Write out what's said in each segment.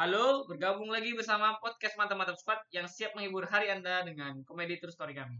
Halo, bergabung lagi bersama podcast Mata-Mata Squad yang siap menghibur hari Anda dengan komedi true story kami.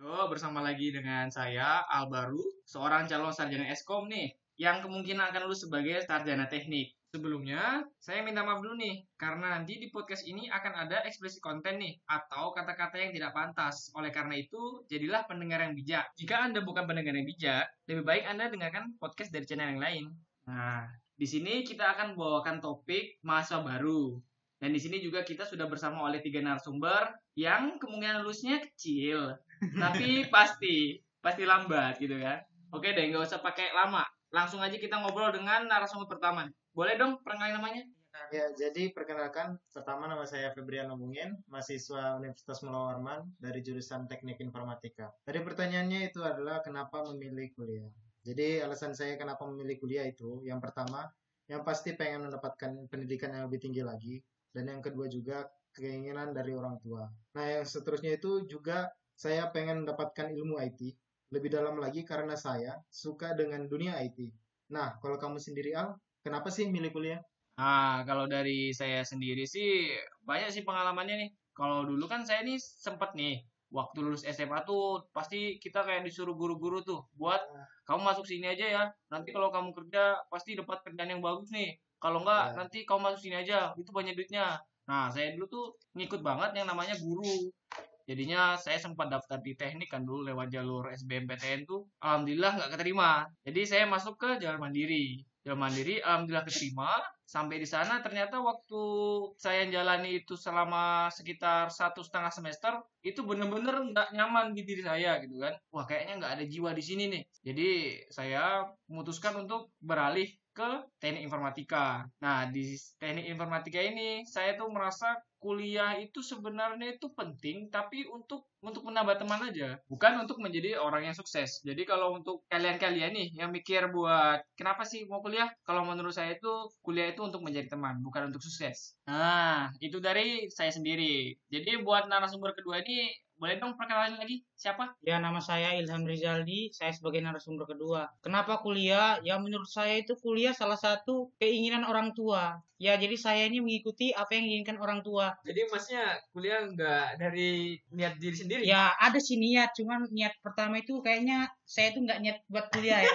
Yo, bersama lagi dengan saya, Albaru, seorang calon sarjana Eskom nih, yang kemungkinan akan lulus sebagai sarjana teknik. Sebelumnya, saya minta maaf dulu nih, karena nanti di podcast ini akan ada ekspresi konten nih, atau kata-kata yang tidak pantas. Oleh karena itu, jadilah pendengar yang bijak. Jika Anda bukan pendengar yang bijak, lebih baik Anda dengarkan podcast dari channel yang lain. Nah, di sini kita akan bawakan topik mahasiswa baru. Dan di sini juga kita sudah bersama oleh tiga narasumber yang kemungkinan lulusnya kecil, tapi pasti, pasti lambat gitu kan. Oke deh, nggak usah pakai lama. Langsung aja kita ngobrol dengan narasumber pertama. Boleh dong perkenalkan namanya? Ya, jadi perkenalkan, pertama nama saya Febrian Omungin, mahasiswa Universitas Mula Warman dari jurusan Teknik Informatika. Tadi pertanyaannya itu adalah kenapa memilih kuliah. Jadi alasan saya kenapa memilih kuliah itu, yang pertama, yang pasti pengen mendapatkan pendidikan yang lebih tinggi lagi, dan yang kedua juga keinginan dari orang tua. Nah, yang seterusnya itu juga saya pengen mendapatkan ilmu IT lebih dalam lagi karena saya suka dengan dunia IT. Nah, kalau kamu sendiri Al, kenapa sih milih kuliah? Nah, kalau dari saya sendiri sih banyak sih pengalamannya nih. Kalau dulu kan saya nih sempet nih waktu lulus SMA tuh pasti kita kayak disuruh guru-guru tuh buat kamu masuk sini aja ya. Nanti kalau kamu kerja pasti dapat kerjaan yang bagus nih. Kalau enggak Ya. nanti kamu masuk sini aja. Itu banyak duitnya. Nah, saya dulu tuh ngikut banget yang namanya guru. Jadinya saya sempat daftar di teknik kan dulu lewat jalur SBMPTN tuh. Alhamdulillah nggak keterima. Jadi saya masuk ke jalur mandiri. Jalur mandiri alhamdulillah keterima. Sampai di sana ternyata waktu saya jalani itu selama sekitar satu setengah semester itu bener-bener nggak nyaman di diri saya gitu kan. Wah kayaknya nggak ada jiwa di sini nih. Jadi saya memutuskan untuk beralih ke teknik informatika. Nah, di teknik informatika ini saya tuh merasa kuliah itu sebenarnya itu penting tapi untuk untuk menambah teman aja, bukan untuk menjadi orang yang sukses. Jadi kalau untuk kalian-kalian nih yang mikir buat kenapa sih mau kuliah? Kalau menurut saya itu kuliah itu untuk menjadi teman, bukan untuk sukses. Nah, itu dari saya sendiri. Jadi buat narasumber kedua ini boleh dong perkenalan lagi siapa? Ya, nama saya Ilham Rizaldi, saya sebagai narasumber kedua. Kenapa kuliah? Ya, menurut saya itu kuliah salah satu keinginan orang tua. Ya, jadi saya ini mengikuti apa yang diinginkan orang tua. Jadi masnya kuliah nggak dari niat diri sendiri? Ya, ada sih niat, cuman niat pertama itu kayaknya saya tuh nggak niat buat kuliah ya.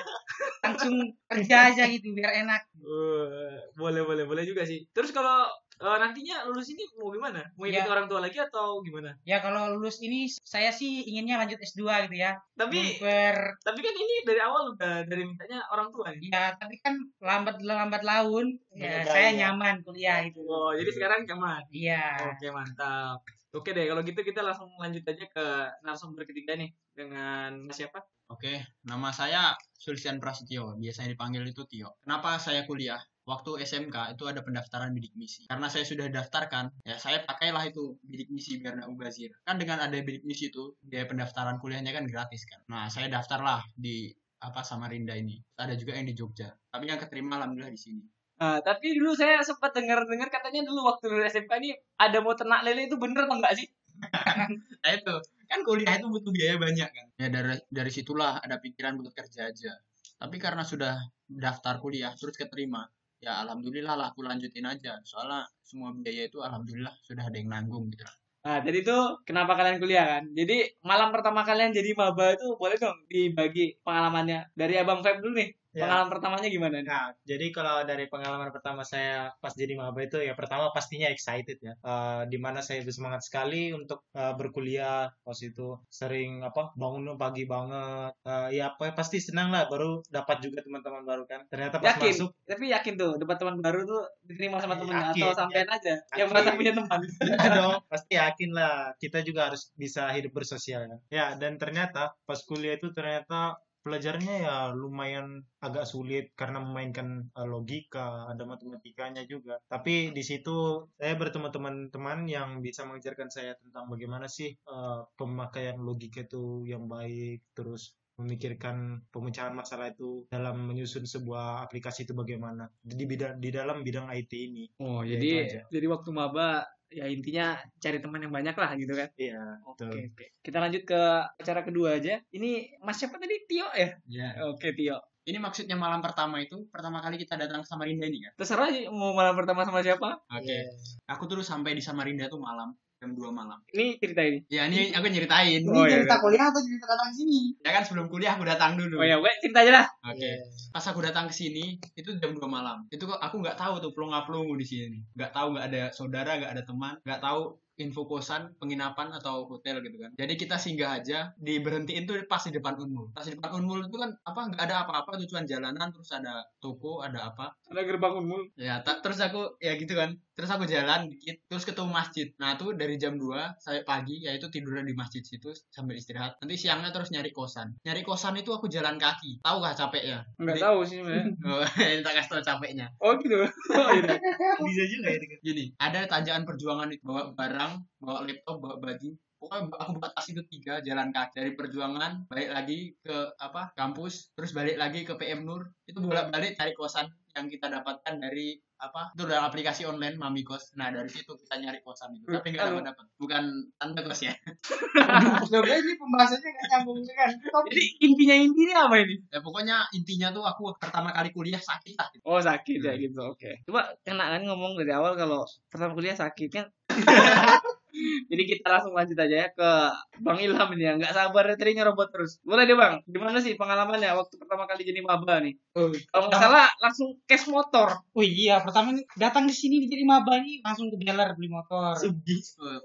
Langsung kerja aja gitu, biar enak. Wah, boleh boleh boleh juga sih. Terus kalau eh, nantinya lulus ini mau gimana? Mau ikut Ya. orang tua lagi atau gimana? Ya, kalau lulus ini saya sih inginnya lanjut S2 gitu ya. Tapi Per tapi kan ini dari awal udah dari mintanya orang tua nih. Ya, tapi kan lambat lambat laun, ya, saya ya. nyaman kuliah itu. Oh, jadi sekarang nyaman. Iya. Oke, mantap. Oke deh, kalau gitu kita langsung lanjut aja ke narasumber ketiga nih dengan siapa? Oke, nama saya Sulsian Prasetyo, biasanya dipanggil itu Tio. Kenapa saya kuliah? Waktu SMK itu ada pendaftaran bidik misi. Karena saya sudah daftarkan, ya saya pakailah itu bidik misi biar nggak mubazir. Kan dengan ada bidik misi itu, biaya pendaftaran kuliahnya kan gratis kan. Nah, saya daftarlah di apa Samarinda ini. Ada juga yang di Jogja. Tapi yang keterima alhamdulillah di sini. Nah, tapi dulu saya sempat dengar-dengar katanya dulu waktu dulu SMK ini ada mau ternak lele itu bener atau enggak sih? Nah itu, kan kuliah itu butuh biaya banyak kan. Ya dari dari situlah ada pikiran buat kerja aja. Tapi karena sudah daftar kuliah terus keterima, ya alhamdulillah lah aku lanjutin aja. Soalnya semua biaya itu alhamdulillah sudah ada yang nanggung gitu. Nah, jadi itu kenapa kalian kuliah kan? Jadi malam pertama kalian jadi maba itu boleh dong dibagi pengalamannya dari Abang Feb dulu nih. Ya. Pengalaman pertamanya gimana nih? Nah, jadi kalau dari pengalaman pertama saya pas jadi maba itu ya pertama pastinya excited ya. Eh, di mana saya bersemangat sekali untuk eh, berkuliah pas itu sering apa bangun pagi banget. Eh, ya apa pasti senang lah baru dapat juga teman-teman baru kan. Ternyata pas Yakin, masuk tapi yakin tuh dapat teman baru tuh diterima sama temennya Yakin, atau sampean aja yang Yakin. merasa punya teman. ya dong, pasti yakin lah. Kita juga harus bisa hidup bersosial ya. Ya, dan ternyata pas kuliah itu ternyata pelajarannya ya lumayan agak sulit karena memainkan eh, logika, ada matematikanya juga. Tapi di situ saya bertemu teman-teman yang bisa mengajarkan saya tentang bagaimana sih eh, pemakaian logika itu yang baik, terus memikirkan pemecahan masalah itu dalam menyusun sebuah aplikasi itu bagaimana di bidang di dalam bidang IT ini. Oh, Ya, jadi jadi waktu maba ya intinya cari teman yang banyak lah gitu kan. Iya, Oke, betul. oke. Kita lanjut ke acara kedua aja. Ini Mas siapa tadi? Tio ya? Ya. Oke, Tio. Ini maksudnya malam pertama itu pertama kali kita datang ke Samarinda ini kan. Terserah mau malam pertama sama siapa. Oke. Iya. Aku terus sampai di Samarinda tuh malam jam 2 malam. Ini cerita ini. Ya ini aku nyeritain. Ini Oh, iya, cerita iya. kuliah atau cerita datang sini? Ya kan sebelum kuliah aku datang dulu. Oh ya, gue cerita aja lah. Oke. Iya. Pas aku datang ke sini itu jam 2 malam. Itu kok aku nggak tahu tuh pelonga-pelongo di sini. Nggak tahu nggak ada saudara, nggak ada teman, nggak tahu info kosan, penginapan atau hotel gitu kan. Jadi kita singgah aja, diberhentiin tuh pas di depan Unmul. Pas di depan Unmul itu kan apa nggak ada apa-apa tuh cuma jalanan terus ada toko, ada apa. Ada gerbang umum. Ya, terus aku ya gitu kan. Terus aku jalan dikit, terus ketemu masjid. Nah, tuh dari jam 2 sampai pagi yaitu tiduran di masjid situ sambil istirahat. Nanti siangnya terus nyari kosan. Nyari kosan itu aku jalan kaki. Tahu gak capeknya? Enggak Di- tahu sih sebenarnya. Oh, ini tak kasih tau capeknya. Oh gitu. Oh, iya. Bisa juga ya. Gini, ada tanjakan perjuangan itu bawa barang, bawa laptop, bawa baju. Pokoknya aku bawa tas itu tiga jalan kaki dari perjuangan balik lagi ke apa kampus terus balik lagi ke PM Nur itu bolak balik cari kosan yang kita dapatkan dari apa itu dalam aplikasi online Mami Kos nah dari situ kita nyari kosan itu tapi nggak dapat dapat bukan tante kos ya Coba ini pembahasannya nggak nyambung kan? Jadi intinya intinya apa ini? ya pokoknya intinya tuh aku pertama kali kuliah sakit lah Oh sakit ya gitu, oke. Coba kena kan ngomong dari awal kalau pertama kuliah sakit kan. Jadi kita langsung lanjut aja ya ke Bang Ilham ini ya. Nggak sabar ya, tadi nyerobot terus. Boleh deh Bang, gimana sih pengalamannya waktu pertama kali jadi maba nih? Oh, Kalau nggak salah langsung cash motor. oh iya, pertama datang ke sini jadi maba nih langsung ke dealer beli motor. Eh,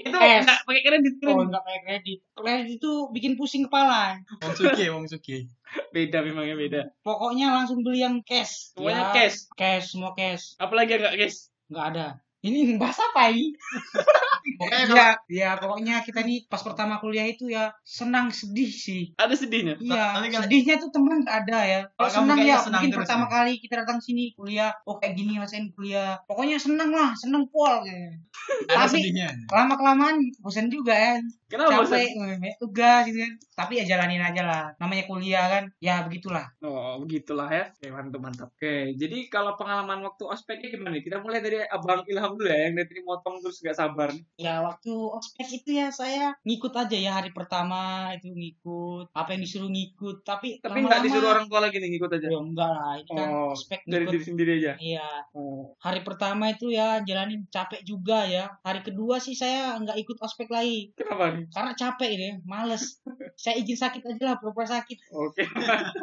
Itu nggak pakai kredit Oh, kredit. enggak pakai kredit. Kredit itu bikin pusing kepala. Wong Suki Wong Suki Beda memangnya beda. Pokoknya langsung beli yang cash. Semuanya Ya, cash. Cash, semua cash. Apalagi nggak cash. Enggak ada. Ini bahas apa ini? pokoknya kalau Ya, ya pokoknya kita nih pas pertama kuliah itu ya senang sedih sih. Ada sedihnya. Iya, sedihnya tuh teman nggak ada ya. Kalau Kalau senang ya, senang mungkin pertama ya? kali kita datang sini kuliah, oh kayak gini rasain kuliah. Pokoknya senang lah, senang pol. Ya. ada tapi- Lama kelamaan bosan juga ya. Kenapa bosan? Capek, banyak tugas gitu kan. Tapi ya jalanin aja lah. Namanya kuliah kan, ya begitulah. Oh, begitulah ya. Oke, mantap, mantap. Oke, jadi kalau pengalaman waktu ospeknya gimana nih? Kita mulai dari Abang Ilham dulu ya, yang dari tadi motong terus gak sabar nih. Ya waktu ospek itu ya saya ngikut aja ya hari pertama itu ngikut. Apa yang disuruh ngikut. Tapi Tapi nggak disuruh orang tua lagi nih ngikut aja. Ya enggak lah, ini kan Oh, ospek Dari diri sendiri aja. Iya, Oh. hari pertama itu ya jalanin capek juga ya. Hari kedua sih saya nggak ikut ospek lagi Kenapa nih? karena capek ini, males. saya izin sakit aja lah, pura-pura sakit. Oke.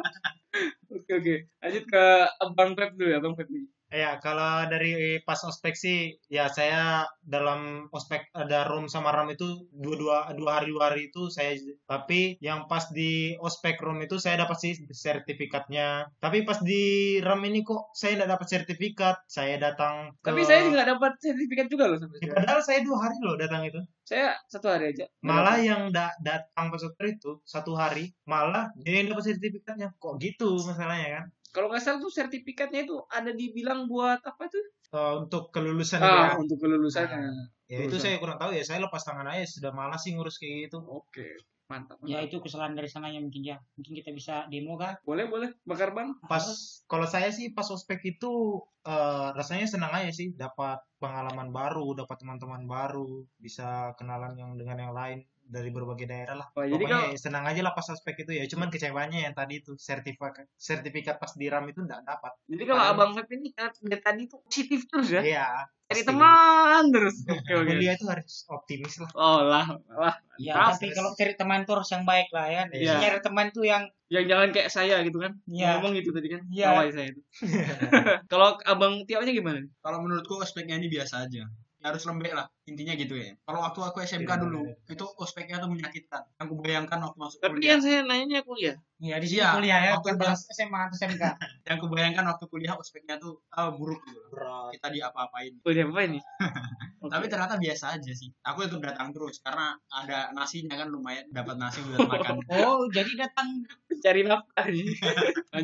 oke, oke. Lanjut ke Abang Feb dulu ya, Abang Feb nih. Ya, kalau dari pas ospek sih, ya saya dalam ospek ada room sama ram itu dua dua dua hari dua hari itu saya. Tapi yang pas di ospek room itu saya dapat sih sertifikatnya. Tapi pas di ram ini kok saya tidak dapat sertifikat. Saya datang. Ke... Tapi saya nggak dapat sertifikat juga loh sampai Ya, padahal saya dua hari loh datang itu. Saya satu hari aja. Malah yang da- datang pas itu satu hari, malah dia yang dapat sertifikatnya. Kok gitu masalahnya kan? Kalau nggak salah tuh sertifikatnya itu ada dibilang buat apa tuh? Eh, untuk kelulusan Ah, dia. untuk kelulusannya. Ya itu Lulusan. saya kurang tahu ya. Saya lepas tangan aja sudah malas sih ngurus kayak gitu. Oke, mantap. Ya mantap. itu kesalahan dari sananya mungkin ya. Mungkin kita bisa demo kan? Boleh, boleh. Bakar bang. Pas kalau saya sih pas ospek itu eh, rasanya senang aja sih dapat pengalaman baru, dapat teman-teman baru, bisa kenalan yang dengan yang lain dari berbagai daerah lah. Oh, jadi Pokoknya kalau senang aja lah pas ospek itu ya. Cuman kecewaannya yang tadi itu sertifikat sertifikat pas di RAM itu enggak dapat. jadi kalau Padahal- Abang Feb ini kan dari tadi tuh positif terus ya. Iya. Cari teman terus. Oke, oke. Kuliah itu harus optimis lah. Oh lah, lah. Ya, tapi kalau cari teman tuh harus yang baik lah ya. Iya. Nyari teman tuh yang Yang jangan kayak saya gitu kan. Iya. Ngomong gitu tadi kan. Iya. Kawai saya itu. kalau Abang Tio-nya gimana? kalau menurutku ospeknya ini biasa aja harus lembek lah intinya gitu ya. Kalau waktu aku SMK Iya, dulu iya. itu ospeknya tuh menyakitkan. Yang kubayangkan waktu masuk Tapi kuliah. yang saya nanya kuliah. ya di sini Iya, kuliah ya, waktu bahas SMA atau SMK. yang kubayangkan waktu kuliah ospeknya tuh ah, buruk gitu. Berat. kita diapa-apain. Kuliah apa ini? tapi ternyata biasa aja sih. Aku tetap datang terus karena ada nasinya kan lumayan dapat nasi buat makan. Oh, jadi datang. Cari nafkah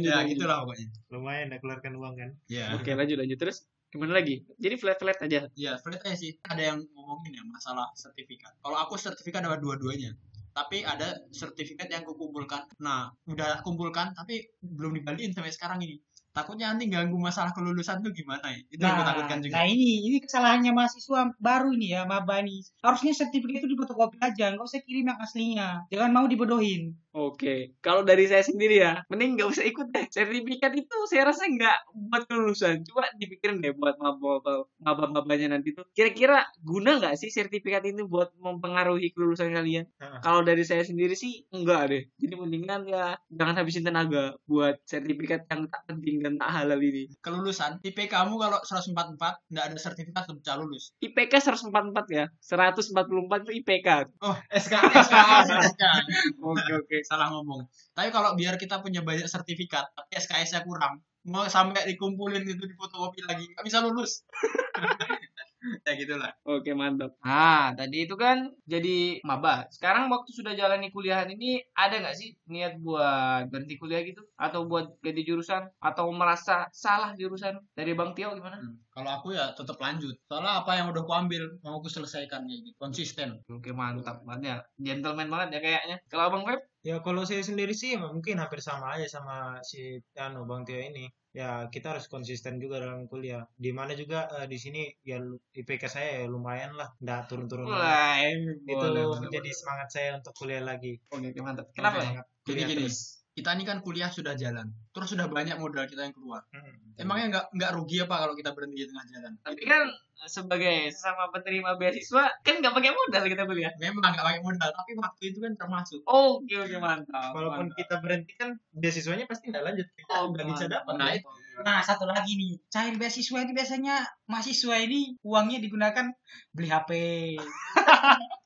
ya gitulah pokoknya. Lumayan dah keluarkan uang kan. ya Oke, lanjut lanjut. Terus. Gimana lagi? Jadi flat-flat aja. ya flat aja sih. Ada yang ngomongin ya masalah sertifikat. Kalau aku sertifikat dapat dua-duanya. Tapi ada sertifikat yang kukumpulkan. Nah udah kumpulkan tapi belum dibalikin sampai sekarang ini takutnya nanti ganggu masalah kelulusan tuh gimana ya itu yang gue takutkan juga nah ini ini kesalahannya mahasiswa baru ini ya maba nih harusnya sertifikat itu difotokopi aja nggak usah kirim yang aslinya jangan mau dibodohin Oke, kalau dari saya sendiri ya, mending nggak usah ikut deh. Sertifikat itu saya rasa nggak buat kelulusan. Coba dipikirin deh buat maba maba-mabanya nanti tuh. Kira-kira guna nggak sih sertifikat itu buat mempengaruhi kelulusan kalian? Heeh. Kalau dari saya sendiri sih enggak deh. Jadi mendingan ya jangan habisin tenaga buat sertifikat yang tak penting dan tak halal ini. kelulusan IP kamu kalau 144 nggak ada sertifikat tetap bisa lulus IPK 144 ya, 144 itu IPK. oh SKS Oke oke. salah ngomong tapi kalau biar kita punya banyak sertifikat tapi SKS-nya kurang mau sampai dikumpulin itu di fotokopi lagi nggak bisa lulus ya gitulah Oke mantap. Nah tadi itu kan jadi maba. Sekarang waktu sudah jalani kuliahan ini ada nggak sih niat buat berhenti kuliah gitu? Atau buat ganti jurusan? Atau merasa salah jurusan? Dari Bang Tio gimana? Hmm, kalau aku ya tetap lanjut soalnya apa yang udah aku ambil mau aku selesaikan kayak gitu konsisten Oke mantap banget ya. Gentleman banget ya kayaknya. Kalau Bang Web? Ya kalau saya sendiri sih mungkin hampir sama aja sama si Anu Bang Tio ini. Ya kita harus konsisten juga dalam kuliah. Di mana juga eh, di sini ya IPK saya ya lumayan lah, nggak turun-turun. ini Itu boleh, boleh, menjadi semangat saya untuk kuliah lagi. Oke, mantap. Kenapa ya? Jadi gini terus. Kita ini kan kuliah sudah jalan terus sudah banyak modal kita yang keluar Hmm. emangnya nggak nggak rugi apa kalau kita berhenti di tengah jalan Tapi kan sebagai sesama penerima beasiswa kan nggak pakai modal kita kuliah. memang nggak pakai modal tapi waktu itu kan termasuk Oke oke mantap. Walaupun mantap. kita berhenti kan beasiswanya pasti nggak lanjut. Kita Oh, nggak bisa dapat. Nah, itu. Nah, satu lagi nih, cair beasiswa itu biasanya mahasiswa ini uangnya digunakan beli HP,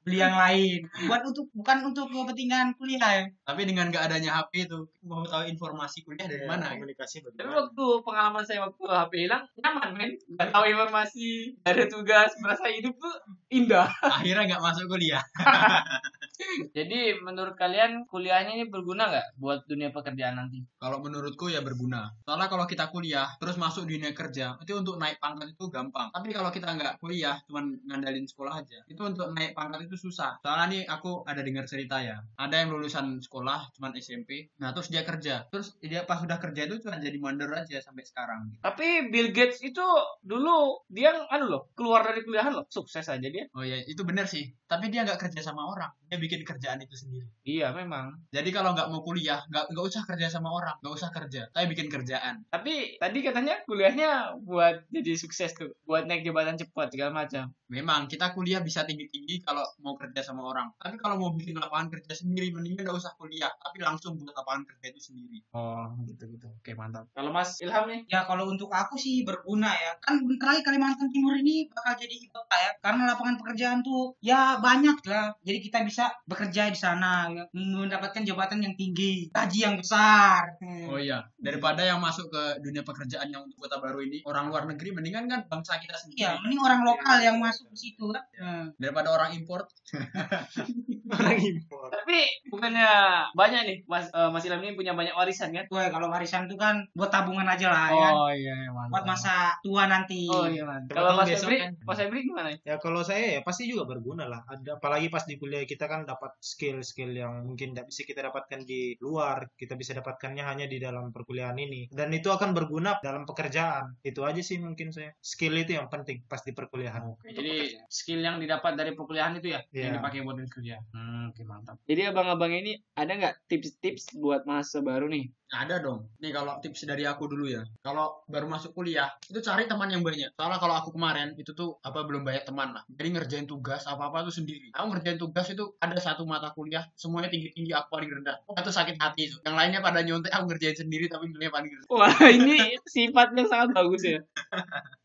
beli yang lain, buat untuk bukan untuk kepentingan kuliah ya. tapi dengan nggak adanya HP itu mau tahu informasi kuliah dari Ya, mana Komunikasi Tapi bagaimana? waktu pengalaman saya waktu HP hilang nyaman men, nggak tahu informasi, nggak ada tugas, merasa hidup tuh indah. akhirnya nggak masuk kuliah Jadi menurut kalian kuliahnya ini berguna nggak buat dunia pekerjaan nanti? kalau menurutku ya berguna. Soalnya kalau kita kuliah terus masuk dunia kerja itu untuk naik pangkat itu gampang. Tapi kalau kita nggak kuliah cuman ngandalin sekolah aja itu untuk naik pangkat itu susah. Soalnya nih aku ada dengar cerita ya. Ada yang lulusan sekolah cuman SMP nah terus dia kerja. Terus dia pas udah kerja itu cuma jadi mandor aja sampai sekarang. Tapi Bill Gates itu dulu dia anu loh keluar dari kuliahan loh. Sukses aja dia. oh ya itu bener sih. Tapi dia nggak kerja sama orang. Dia bikin kerjaan itu sendiri Iya memang. jadi kalau nggak mau kuliah nggak nggak usah kerja sama orang nggak usah kerja tapi bikin kerjaan Tapi tadi katanya kuliahnya buat jadi sukses tuh, buat naik jabatan cepat segala macam. Memang kita kuliah bisa tinggi-tinggi kalau mau kerja sama orang. Tapi kalau mau bikin lapangan kerja sendiri, mendingan nggak usah kuliah, tapi langsung buat lapangan kerja itu sendiri. Oh gitu gitu. Oke mantap. Kalau Mas Ilham nih? Ya kalau untuk aku sih berguna ya. Kan bentar lagi Kalimantan Timur ini bakal jadi ibu kota ya. Karena lapangan pekerjaan tuh ya banyak lah. Jadi kita bisa bekerja di sana ya. mendapatkan jabatan yang tinggi, gaji yang besar. Hmm. Oh iya, daripada yang masuk ke dunia pekerjaan yang untuk kota baru ini orang luar negeri, mendingan kan bangsa kita sendiri. Ya, ini orang lokal yang masuk ke situ kan. Hmm. Daripada orang import. Orang impor. Tapi bukannya banyak nih Mas eh, Mas Ilham ini punya banyak warisan kan? Wah, kalau warisan itu kan buat tabungan aja lah ya. Oh iya mantap. Buat masa tua nanti. Oh iya mantap. Kalau tahu Mas Febri, kan. Mas Febri gimana? Ya kalau saya ya pasti juga berguna lah. Ada apalagi pas di kuliah kita kan dapat skill-skill yang mungkin tidak bisa kita dapatkan di luar. Kita bisa dapatkannya hanya di dalam perkuliahan ini. Dan itu akan berguna dalam pekerjaan. Itu aja sih mungkin saya. Skill itu yang penting pas di perkuliahan. Oke, jadi skill yang didapat dari perkuliahan itu ya yang Iya. dipakai buat kerja. Hmm, oke mantap. Jadi abang-abang ini ada nggak tips-tips buat mahasiswa baru nih? Ada dong. Nih kalau tips dari aku dulu ya. Kalau baru masuk kuliah, itu cari teman yang banyak. Soalnya kalau aku kemarin itu tuh apa belum banyak teman lah. Jadi ngerjain tugas apa-apa tuh sendiri. Aku ngerjain tugas itu ada satu mata kuliah semuanya tinggi-tinggi aku paling rendah. Oh, itu sakit hati itu. Yang lainnya pada nyontek aku ngerjain sendiri tapi nilainya paling rendah. Wah ini sifat yang sangat bagus ya.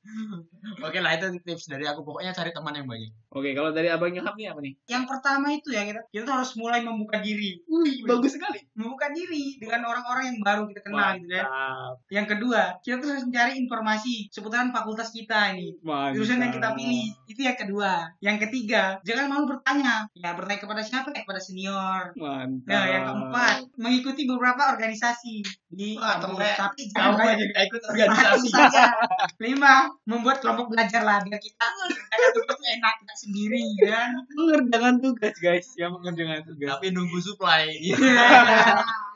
Oke lah itu tips dari aku. Pokoknya cari teman yang banyak. Oke kalau dari abang Ilham nih apa nih? Yang pertama itu ya kita kita harus mulai membuka diri. Wih bagus sekali. Membuka diri dengan orang-orang yang baru kita kenal gitu kan. Mantap. Yang kedua, kita tuh harus mencari informasi seputaran fakultas kita ini. Jurusan yang kita pilih itu yang kedua. Yang ketiga, jangan malu bertanya. Ya bertanya kepada siapa? Eh, kepada senior. Mantap. Nah, yang keempat, mengikuti beberapa organisasi di Wah, kampus. temen- tapi jangan ikut organisasi. Lima, membuat kelompok belajar lah biar kita mengerjakan tugas enak kita sendiri kan. mengerjakan tugas guys, ya mengerjakan tugas. Tapi nunggu supply. Iya.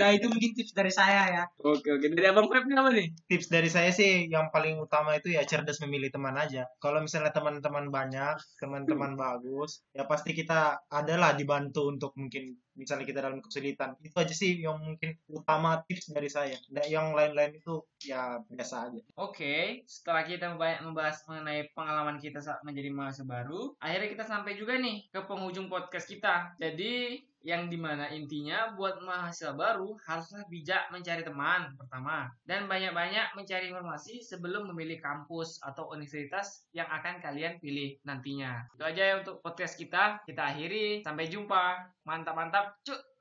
ya itu mungkin tips dari saya ya Oke oke. Dari Abang Feb apa nih? Tips dari saya sih yang paling utama itu ya cerdas memilih teman aja. Kalau misalnya teman-teman banyak, teman-teman bagus, ya pasti kita adalah dibantu untuk mungkin misalnya kita dalam kesulitan. Itu aja sih yang mungkin utama tips dari saya. Dan yang lain-lain itu ya biasa aja. Oke, setelah kita banyak membahas mengenai pengalaman kita saat menjadi mahasiswa baru, akhirnya kita sampai juga nih ke penghujung podcast kita. Jadi, yang di mana intinya buat mahasiswa baru haruslah bijak mencari teman pertama dan banyak-banyak mencari informasi sebelum memilih kampus atau universitas yang akan kalian pilih nantinya. Itu aja ya untuk podcast kita. Kita akhiri. Sampai jumpa. Mantap-mantap. Cuk.